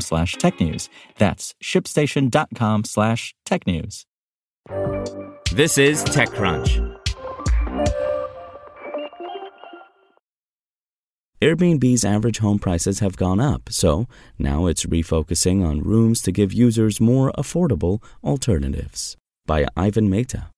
slash technews. That's shipstation.com slash technews. This is TechCrunch. Airbnb's average home prices have gone up, so now it's refocusing on rooms to give users more affordable alternatives. By Ivan Mehta.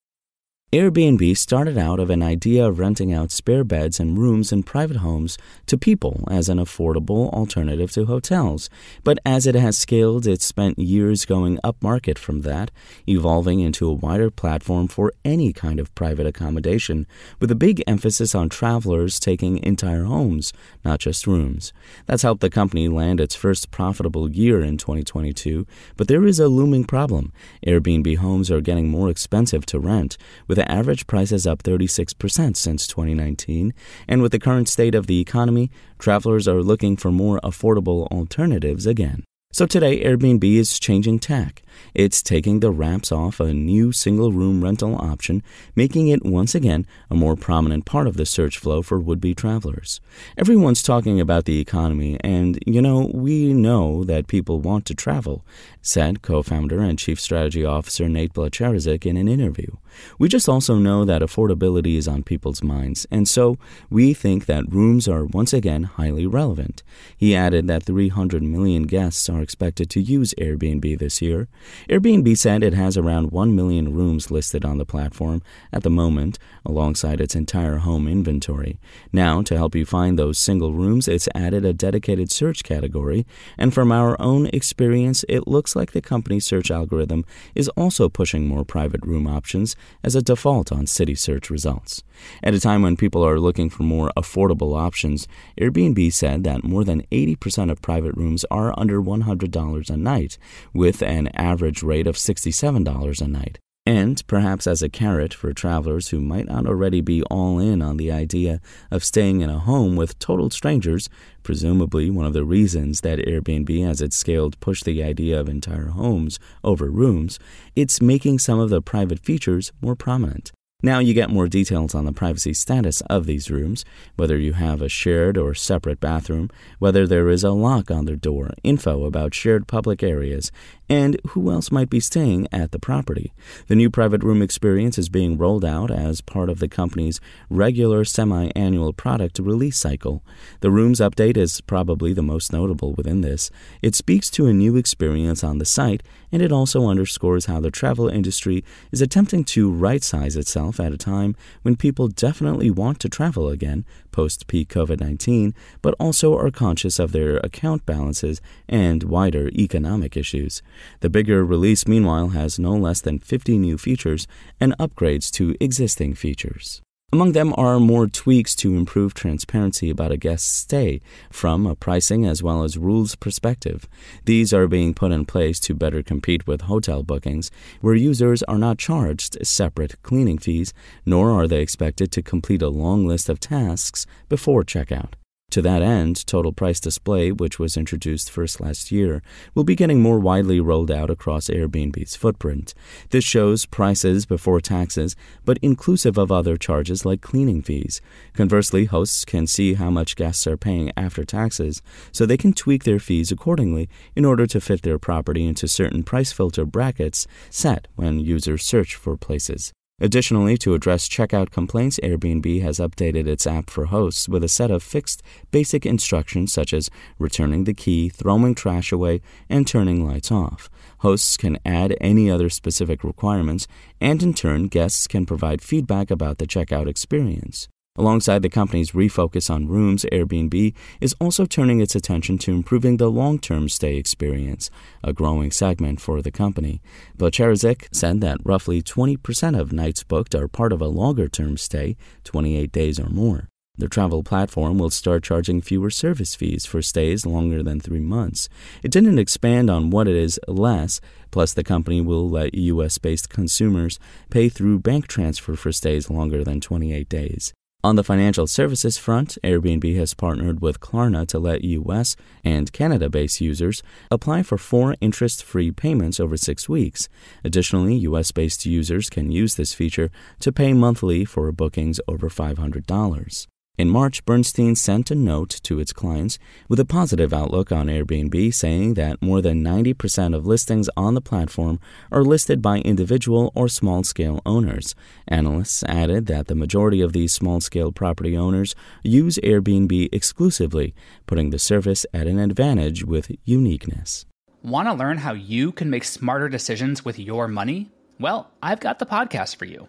Airbnb started out of an idea of renting out spare beds and rooms in private homes to people as an affordable alternative to hotels. But as it has scaled, it's spent years going upmarket from that, evolving into a wider platform for any kind of private accommodation, with a big emphasis on travelers taking entire homes, not just rooms. That's helped the company land its first profitable year in 2022, but there is a looming problem. Airbnb homes are getting more expensive to rent, with average prices up 36% since 2019. And with the current state of the economy, travelers are looking for more affordable alternatives again. So today, Airbnb is changing tack. It's taking the wraps off a new single room rental option, making it once again a more prominent part of the search flow for would be travelers. Everyone's talking about the economy, and you know, we know that people want to travel, said co founder and chief strategy officer Nate Blecharczyk in an interview. We just also know that affordability is on people's minds, and so we think that rooms are once again highly relevant. He added that 300 million guests are expected to use Airbnb this year. Airbnb said it has around 1 million rooms listed on the platform at the moment, alongside its entire home inventory. Now, to help you find those single rooms, it's added a dedicated search category, and from our own experience, it looks like the company's search algorithm is also pushing more private room options as a default on city search results. At a time when people are looking for more affordable options, Airbnb said that more than 80% of private rooms are under $100 a night, with an average rate of $67 a night. And perhaps as a carrot for travelers who might not already be all in on the idea of staying in a home with total strangers, presumably one of the reasons that Airbnb as it scaled pushed the idea of entire homes over rooms, it's making some of the private features more prominent. Now you get more details on the privacy status of these rooms, whether you have a shared or separate bathroom, whether there is a lock on their door, info about shared public areas, and who else might be staying at the property. The new private room experience is being rolled out as part of the company's regular semi annual product release cycle. The Rooms update is probably the most notable within this. It speaks to a new experience on the site, and it also underscores how the travel industry is attempting to right size itself at a time when people definitely want to travel again post peak COVID 19, but also are conscious of their account balances and wider economic issues. The bigger release, meanwhile, has no less than 50 new features and upgrades to existing features. Among them are more tweaks to improve transparency about a guest's stay from a pricing as well as rules perspective. These are being put in place to better compete with hotel bookings, where users are not charged separate cleaning fees, nor are they expected to complete a long list of tasks before checkout. To that end, Total Price Display, which was introduced first last year, will be getting more widely rolled out across Airbnb's footprint. This shows prices before taxes, but inclusive of other charges like cleaning fees. Conversely, hosts can see how much guests are paying after taxes, so they can tweak their fees accordingly in order to fit their property into certain price filter brackets set when users search for places. Additionally, to address checkout complaints, Airbnb has updated its app for hosts with a set of fixed basic instructions such as returning the key, throwing trash away, and turning lights off. Hosts can add any other specific requirements, and in turn, guests can provide feedback about the checkout experience. Alongside the company's refocus on rooms, Airbnb is also turning its attention to improving the long term stay experience, a growing segment for the company. Blecharczyk said that roughly 20% of nights booked are part of a longer term stay, 28 days or more. The travel platform will start charging fewer service fees for stays longer than three months. It didn't expand on what it is less, plus, the company will let U.S. based consumers pay through bank transfer for stays longer than 28 days. On the financial services front, Airbnb has partnered with Klarna to let US and Canada based users apply for four interest free payments over six weeks. Additionally, US based users can use this feature to pay monthly for bookings over $500. In March, Bernstein sent a note to its clients with a positive outlook on Airbnb, saying that more than 90% of listings on the platform are listed by individual or small scale owners. Analysts added that the majority of these small scale property owners use Airbnb exclusively, putting the service at an advantage with uniqueness. Want to learn how you can make smarter decisions with your money? Well, I've got the podcast for you.